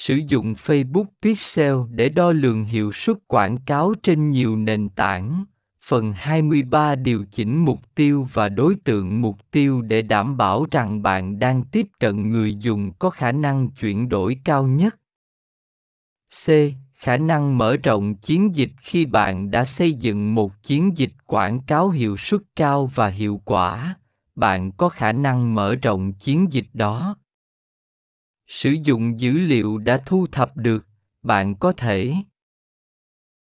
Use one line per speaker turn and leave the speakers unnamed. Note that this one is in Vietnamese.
Sử dụng Facebook Pixel để đo lường hiệu suất quảng cáo trên nhiều nền tảng. Phần 23 điều chỉnh mục tiêu và đối tượng mục tiêu để đảm bảo rằng bạn đang tiếp cận người dùng có khả năng chuyển đổi cao nhất. C. Khả năng mở rộng chiến dịch khi bạn đã xây dựng một chiến dịch quảng cáo hiệu suất cao và hiệu quả, bạn có khả năng mở rộng chiến dịch đó. Sử dụng dữ liệu đã thu thập được, bạn có thể